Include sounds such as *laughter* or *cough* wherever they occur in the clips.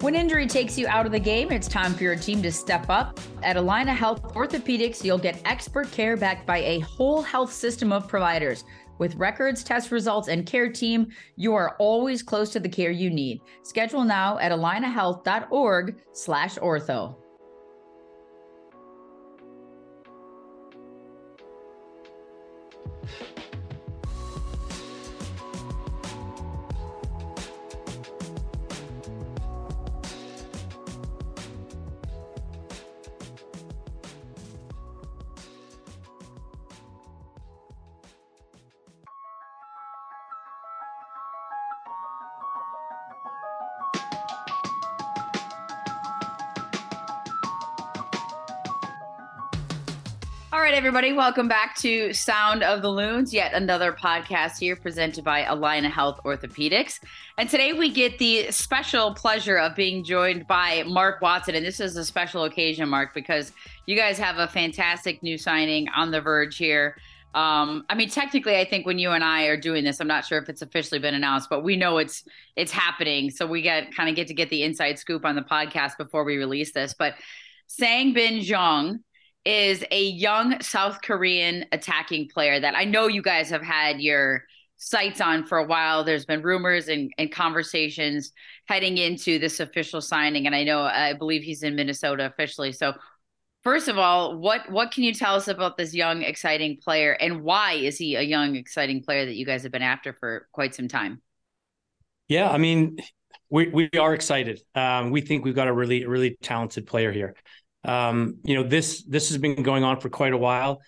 When injury takes you out of the game, it's time for your team to step up. At Allina Health Orthopedics, you'll get expert care backed by a whole health system of providers. With records, test results, and care team, you are always close to the care you need. Schedule now at allinahealth.org slash ortho. Everybody, welcome back to Sound of the Loons, yet another podcast here presented by Allina Health Orthopedics. And today we get the special pleasure of being joined by Mark Watson. And this is a special occasion, Mark, because you guys have a fantastic new signing on the verge here. Um, I mean, technically, I think when you and I are doing this, I'm not sure if it's officially been announced, but we know it's it's happening. So we get kind of get to get the inside scoop on the podcast before we release this. But Sang Bin Jeong is a young South Korean attacking player that I know you guys have had your sights on for a while. There's been rumors and, and conversations heading into this official signing, and I know I believe he's in Minnesota officially. So, first of all, what what can you tell us about this young, exciting player, and why is he a young, exciting player that you guys have been after for quite some time? Yeah, I mean, we we are excited. Um, we think we've got a really really talented player here. Um, you know, this this has been going on for quite a while.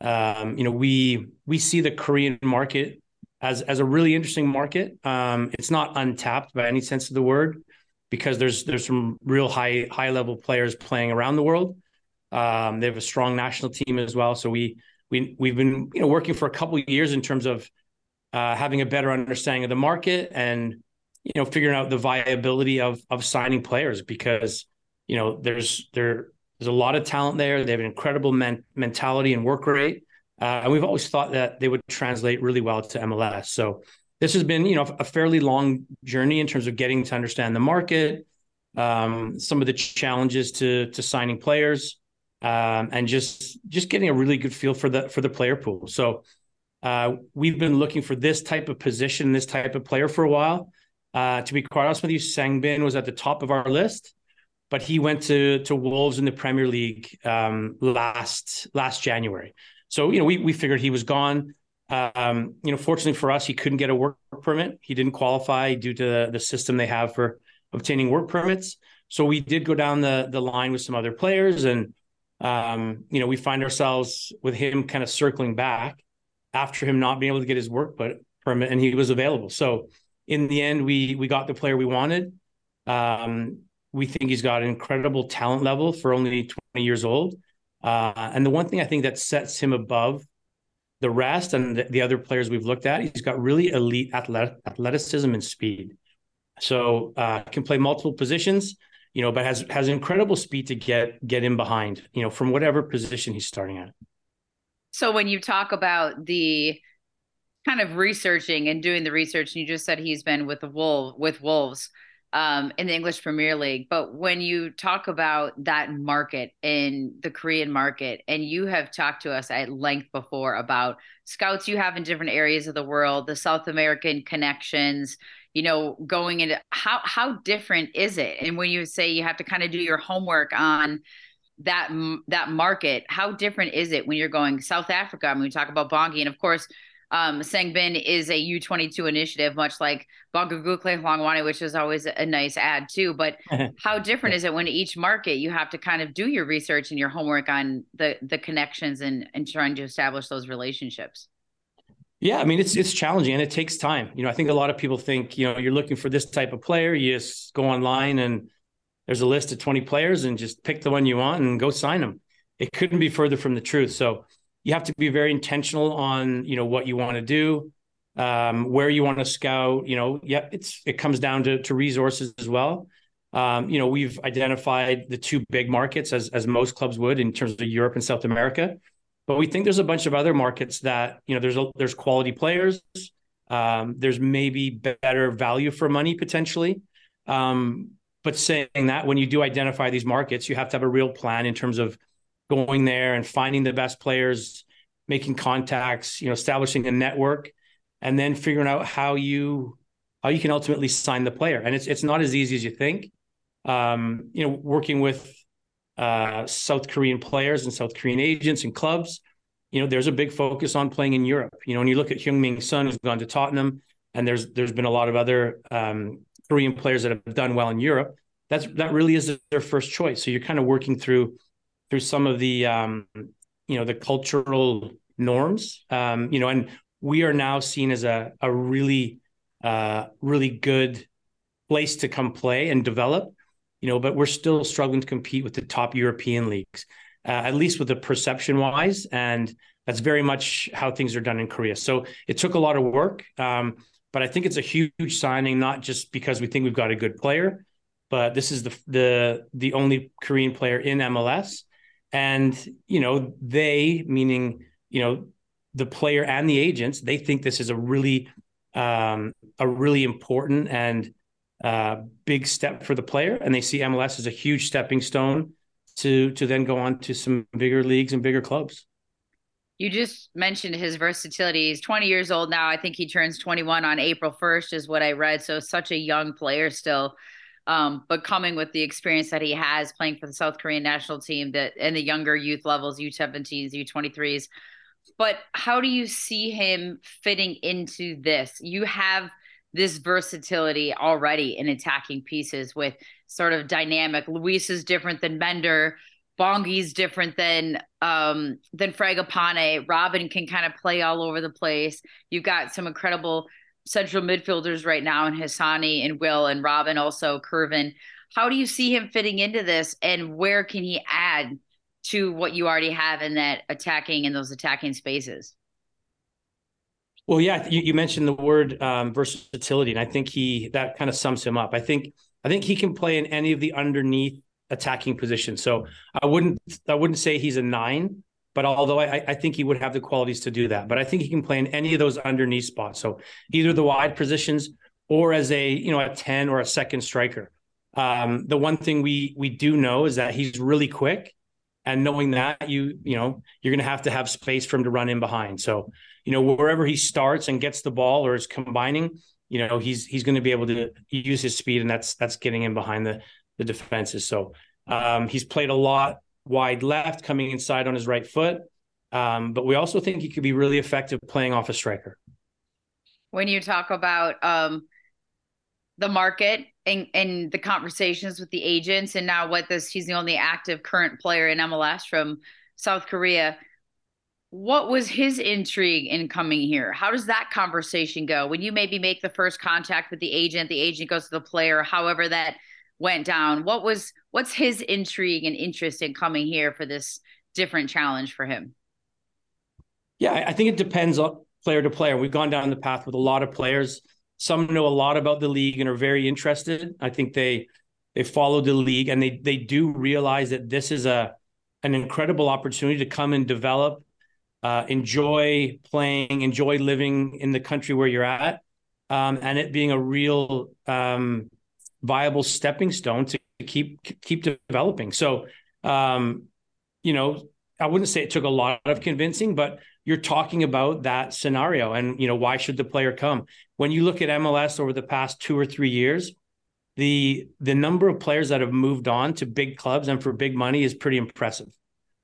Um, you know, we we see the Korean market as as a really interesting market. Um, it's not untapped by any sense of the word because there's there's some real high high level players playing around the world. Um, they have a strong national team as well. So we we we've been you know working for a couple of years in terms of uh, having a better understanding of the market and you know figuring out the viability of of signing players because you know there's there there's a lot of talent there. They have an incredible men- mentality and work rate. Uh, and we've always thought that they would translate really well to MLS. So this has been, you know, a fairly long journey in terms of getting to understand the market, um, some of the challenges to to signing players, um, and just just getting a really good feel for the for the player pool. So uh, we've been looking for this type of position, this type of player for a while. Uh, to be quite honest with you, Sangbin was at the top of our list but he went to to Wolves in the Premier League um, last last January. So you know we we figured he was gone. Um, you know, fortunately for us, he couldn't get a work permit. He didn't qualify due to the, system they have for obtaining work permits. So we did go down the the line with some other players, and um, you know we find ourselves with him kind of circling back after him not being able to get his work permit, and he was available. So in the end, we we got the player we wanted. Um, we think he's got an incredible talent level for only 20 years old. Uh, and the one thing I think that sets him above the rest and the, the other players we've looked at, he's got really elite athletic, athleticism and speed. So uh, can play multiple positions, you know, but has has incredible speed to get get in behind, you know, from whatever position he's starting at. So when you talk about the kind of researching and doing the research, and you just said he's been with the wolf with wolves um, in the English Premier League. But when you talk about that market in the Korean market, and you have talked to us at length before about scouts you have in different areas of the world, the South American connections, you know, going into how how different is it? And when you say you have to kind of do your homework on that that market, how different is it when you're going South Africa? I mean, we talk about Bongi, and of course um, Sangbin is a U22 initiative, much like Bongokuhle Hlongwane, which is always a nice ad too. But *laughs* how different is it when each market you have to kind of do your research and your homework on the the connections and and trying to establish those relationships? Yeah, I mean it's it's challenging and it takes time. You know, I think a lot of people think, you know, you're looking for this type of player, you just go online and there's a list of 20 players and just pick the one you want and go sign them. It couldn't be further from the truth. So you have to be very intentional on you know what you want to do um, where you want to scout you know yeah it's it comes down to, to resources as well um, you know we've identified the two big markets as as most clubs would in terms of europe and south america but we think there's a bunch of other markets that you know there's a, there's quality players Um, there's maybe better value for money potentially. Um, but saying that, when you do identify these markets, you have to have a real plan in terms of going there and finding the best players, making contacts, you know, establishing a network, and then figuring out how you how you can ultimately sign the player. And it's it's not as easy as you think. Um, you know, working with uh, South Korean players and South Korean agents and clubs, you know, there's a big focus on playing in Europe. You know, when you look at Heung-min Son, who's gone to Tottenham, and there's there's been a lot of other um, Korean players that have done well in Europe. That's that really is their first choice. So you're kind of working through through some of the um, you know the cultural norms. Um, you know, and we are now seen as a a really uh, really good place to come play and develop. You know, but we're still struggling to compete with the top European leagues, uh, at least with the perception wise, and that's very much how things are done in Korea. So it took a lot of work. Um, but I think it's a huge signing, not just because we think we've got a good player, but this is the the the only Korean player in MLS, and you know they, meaning you know the player and the agents, they think this is a really um, a really important and uh, big step for the player, and they see MLS as a huge stepping stone to to then go on to some bigger leagues and bigger clubs. You just mentioned his versatility. He's 20 years old now. I think he turns 21 on April 1st, is what I read. So, such a young player still. Um, but coming with the experience that he has playing for the South Korean national team that in the younger youth levels, U17s, U23s. But how do you see him fitting into this? You have this versatility already in attacking pieces with sort of dynamic. Luis is different than Mender. Bongi's different than um than Fragapane. Robin can kind of play all over the place. You've got some incredible central midfielders right now in Hassani and Will and Robin also Kervin. How do you see him fitting into this and where can he add to what you already have in that attacking in those attacking spaces? Well, yeah, you, you mentioned the word um, versatility, and I think he that kind of sums him up. I think I think he can play in any of the underneath attacking position. So I wouldn't I wouldn't say he's a nine, but although I, I think he would have the qualities to do that. But I think he can play in any of those underneath spots. So either the wide positions or as a you know a 10 or a second striker. Um, the one thing we we do know is that he's really quick. And knowing that you you know you're going to have to have space for him to run in behind. So you know wherever he starts and gets the ball or is combining, you know he's he's going to be able to use his speed, and that's that's getting in behind the the defenses. So um, he's played a lot wide left, coming inside on his right foot. Um, but we also think he could be really effective playing off a striker. When you talk about um, the market and, and the conversations with the agents, and now what this, he's the only active current player in MLS from South Korea. What was his intrigue in coming here? How does that conversation go? When you maybe make the first contact with the agent, the agent goes to the player, however that went down. What was what's his intrigue and interest in coming here for this different challenge for him? Yeah, I think it depends on player to player. We've gone down the path with a lot of players. Some know a lot about the league and are very interested. I think they they follow the league and they they do realize that this is a an incredible opportunity to come and develop, uh, enjoy playing, enjoy living in the country where you're at, um, and it being a real um, viable stepping stone to keep keep developing. So, um, you know, I wouldn't say it took a lot of convincing, but you're talking about that scenario, and you know, why should the player come? When you look at MLS over the past two or three years, the the number of players that have moved on to big clubs and for big money is pretty impressive.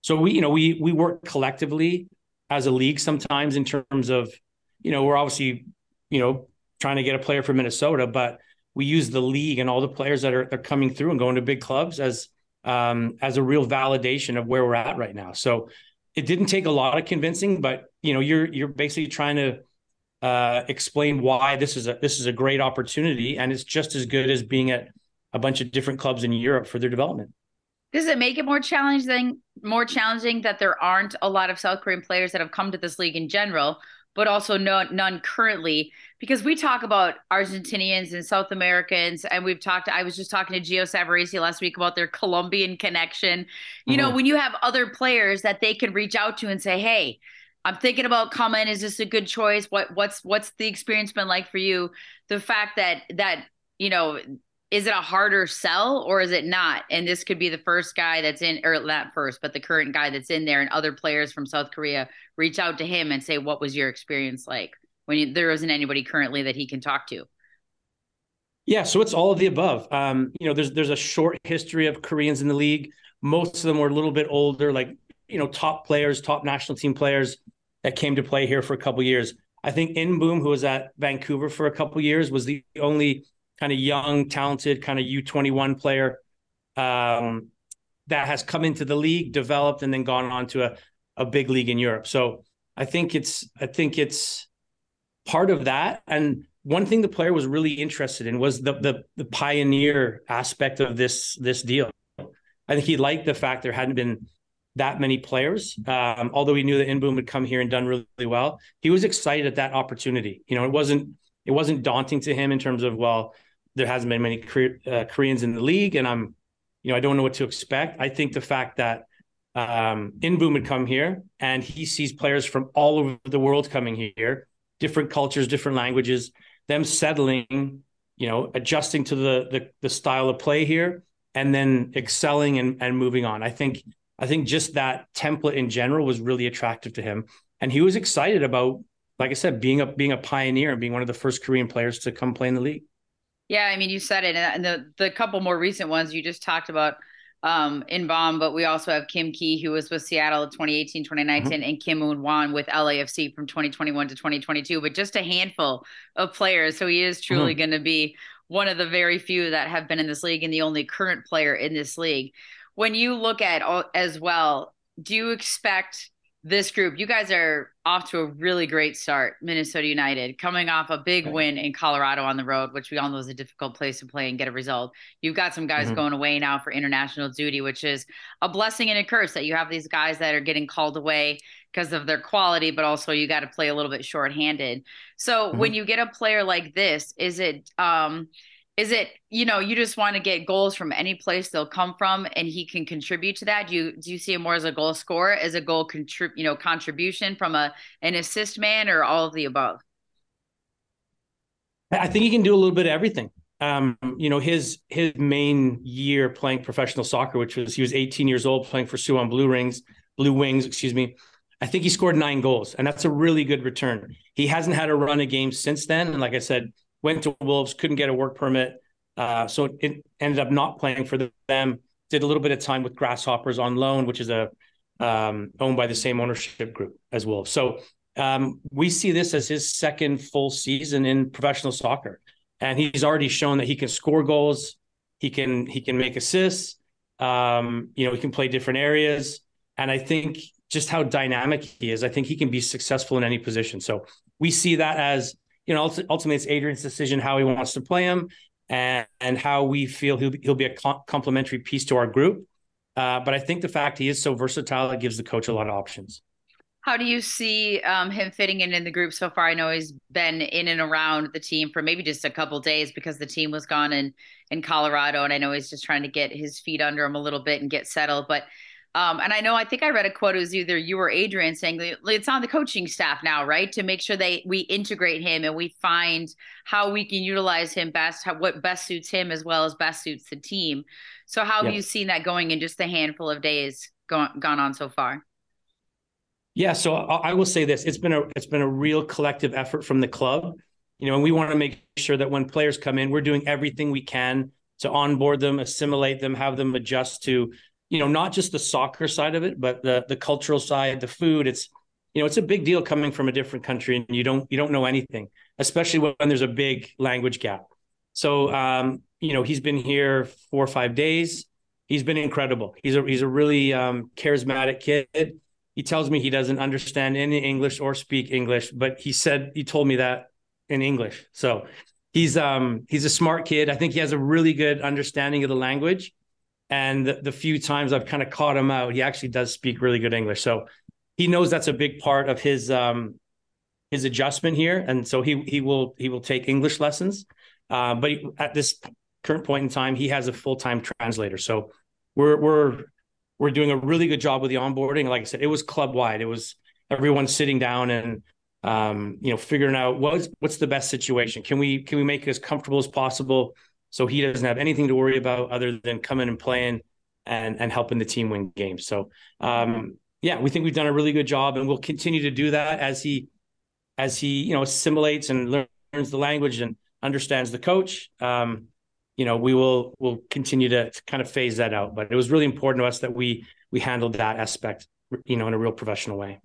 So we, you know, we we work collectively as a league sometimes in terms of, you know, we're obviously, you know, trying to get a player from Minnesota, but we use the league and all the players that are, are coming through and going to big clubs as um, as a real validation of where we're at right now. So it didn't take a lot of convincing, but you know, you're you're basically trying to uh, explain why this is a this is a great opportunity, and it's just as good as being at a bunch of different clubs in Europe for their development. Does it make it more challenging more challenging that there aren't a lot of South Korean players that have come to this league in general, but also no, none currently because we talk about Argentinians and South Americans, and we've talked. I was just talking to Gio Savarese last week about their Colombian connection. You mm-hmm. know, when you have other players that they can reach out to and say, "Hey, I'm thinking about coming. Is this a good choice? What what's what's the experience been like for you? The fact that that you know is it a harder sell or is it not? And this could be the first guy that's in, or not first, but the current guy that's in there, and other players from South Korea reach out to him and say, "What was your experience like when you, there isn't anybody currently that he can talk to?" Yeah, so it's all of the above. Um, you know, there's there's a short history of Koreans in the league. Most of them were a little bit older, like you know, top players, top national team players that came to play here for a couple years. I think In-beom, who was at Vancouver for a couple years, was the only kind of young, talented, kind of U21 player um, that has come into the league, developed, and then gone on to a, a big league in Europe. So I think it's I think it's part of that. And one thing the player was really interested in was the the, the pioneer aspect of this this deal. I think he liked the fact there hadn't been that many players. Um, although he knew that In-beom would come here and done really, really well, he was excited at that opportunity. You know, it wasn't it wasn't daunting to him in terms of well, there hasn't been many uh, Koreans in the league, and I'm, you know, I don't know what to expect. I think the fact that um, In-beom would come here and he sees players from all over the world coming here, different cultures, different languages, them settling, you know, adjusting to the the, the style of play here, and then excelling and, and moving on. I think I think just that template in general was really attractive to him, and he was excited about, like I said, being a being a pioneer and being one of the first Korean players to come play in the league. Yeah, I mean, you said it, and the the couple more recent ones you just talked about um, In-beom, but we also have Kim Ki, who was with Seattle 2018, 2019, mm-hmm. and Kim Moon-hwan with LAFC from 2021 to 2022, but just a handful of players. So he is truly mm-hmm. going to be one of the very few that have been in this league and the only current player in this league. When you look at all, as well, do you expect this group, you guys are off to a really great start, Minnesota United, coming off a big win in Colorado on the road, which we all know is a difficult place to play and get a result. You've got some guys mm-hmm. going away now for international duty, which is a blessing and a curse that you have these guys that are getting called away because of their quality, but also you got to play a little bit shorthanded. So mm-hmm. when you get a player like this, is it um is it you know you just want to get goals from any place they'll come from and he can contribute to that? Do you do you see him more as a goal scorer as a goal contrib you know contribution from a an assist man or all of the above? I think he can do a little bit of everything. Um, you know his his main year playing professional soccer which was he was 18 years old playing for suwon blue rings blue wings excuse me. I think he scored nine goals and that's a really good return. He hasn't had a run of games since then and like i said went to Wolves, couldn't get a work permit. Uh, so it ended up not playing for them. Did a little bit of time with Grasshoppers on loan, which is a um, owned by the same ownership group as Wolves. So um, we see this as his second full season in professional soccer, and he's already shown that he can score goals. He can he can make assists. Um, you know, he can play different areas, and I think just how dynamic he is. I think he can be successful in any position. So we see that as you know, ultimately it's Adrian's decision how he wants to play him and, and how we feel he'll, he'll be a complementary piece to our group. Uh, but I think the fact he is so versatile, it gives the coach a lot of options. How do you see um, him fitting in in the group so far? I know he's been in and around the team for maybe just a couple days because the team was gone in in Colorado, and I know he's just trying to get his feet under him a little bit and get settled. But um, and I know I think I read a quote. It was either you or Adrian saying it's on the coaching staff now, right, to make sure they we integrate him and we find how we can utilize him best, how, what best suits him as well as best suits the team. So how have you seen that going in just a handful of days gone gone on so far? Yeah, so I will say this: it's been a it's been a real collective effort from the club, you know, and we want to make sure that when players come in, we're doing everything we can to onboard them, assimilate them, have them adjust to you know, not just the soccer side of it, but the the cultural side, the food. It's you know, it's a big deal coming from a different country and you don't you don't know anything, especially when there's a big language gap. So um, you know, he's been here four or five days. He's been incredible. He's a he's a really um, charismatic kid. He tells me he doesn't understand any English or speak English, but he said he told me that in English. So he's um he's a smart kid. I think he has a really good understanding of the language and the, the few times I've kind of caught him out, he actually does speak really good English. So he knows that's a big part of his um, his adjustment here, and so he he will he will take English lessons. Uh, but he, at this current point in time, he has a full time translator. So we're we're we're doing a really good job with the onboarding. Like I said, it was club wide. It was everyone sitting down and um, you know figuring out what's what's the best situation. Can we can we make it as comfortable as possible so he doesn't have anything to worry about other than coming and playing and and helping the team win games. So um, yeah, we think we've done a really good job, and we'll continue to do that as he as he you know assimilates and learns the language and understands the coach. Um, you know, we will will continue to, to kind of phase that out. But it was really important to us that we we handled that aspect, you know, in a real professional way.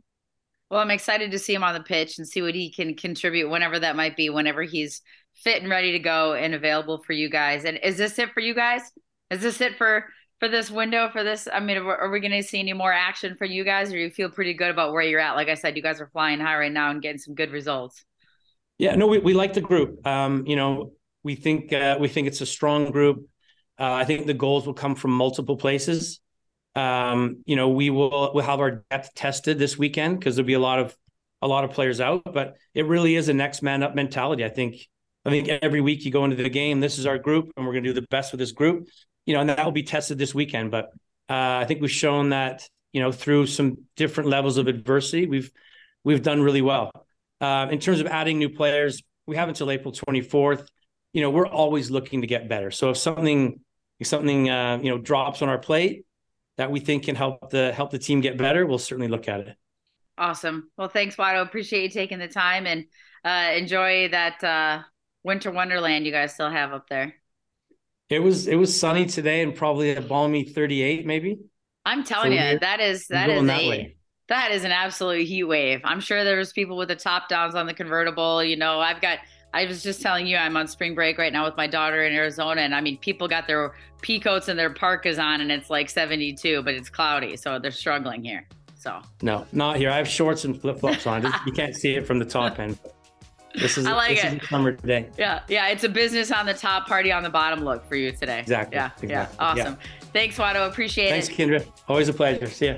Well, I'm excited to see him on the pitch and see what he can contribute whenever that might be, whenever he's fit and ready to go and available for you guys. And is this it for you guys? Is this it for for this window for this? I mean, are we going to see any more action for you guys, or you feel pretty good about where you're at? Like I said, you guys are flying high right now and getting some good results. Yeah, no, we, we like the group. Um, you know, we think uh, we think it's a strong group. Uh, I think the goals will come from multiple places. Um, you know, we will we'll have our depth tested this weekend because there'll be a lot of a lot of players out, but it really is a next man up mentality. I think I think every week you go into the game, this is our group, and we're going to do the best with this group. You know, and that will be tested this weekend. But uh, I think we've shown that you know through some different levels of adversity, we've we've done really well. Uh, in terms of adding new players, we have until April 24th. You know, we're always looking to get better. So if something if something uh, you know drops on our plate, that we think can help the help the team get better, we'll certainly look at it. Awesome. Well, thanks, Watto. Appreciate you taking the time and uh, enjoy that uh, winter wonderland you guys still have up there. It was it was sunny today and probably a balmy 38 maybe. I'm telling so you, that is that is that a that is an absolute heat wave. I'm sure there's people with the top downs on the convertible. You know, I've got I was just telling you, I'm on spring break right now with my daughter in Arizona, and I mean, people got their pea coats and their parkas on, and it's like 72, but it's cloudy, so they're struggling here. So no, not here. I have shorts and flip flops on. you can't see it from the top end. This is *laughs* I like this it. Is summer today. Yeah, yeah. It's a business on the top, party on the bottom look for you today. Exactly. Yeah, exactly. yeah. Awesome. Yeah. Thanks, Watto. Appreciate Thanks, it. Thanks, Kyndra. Always a pleasure. See ya.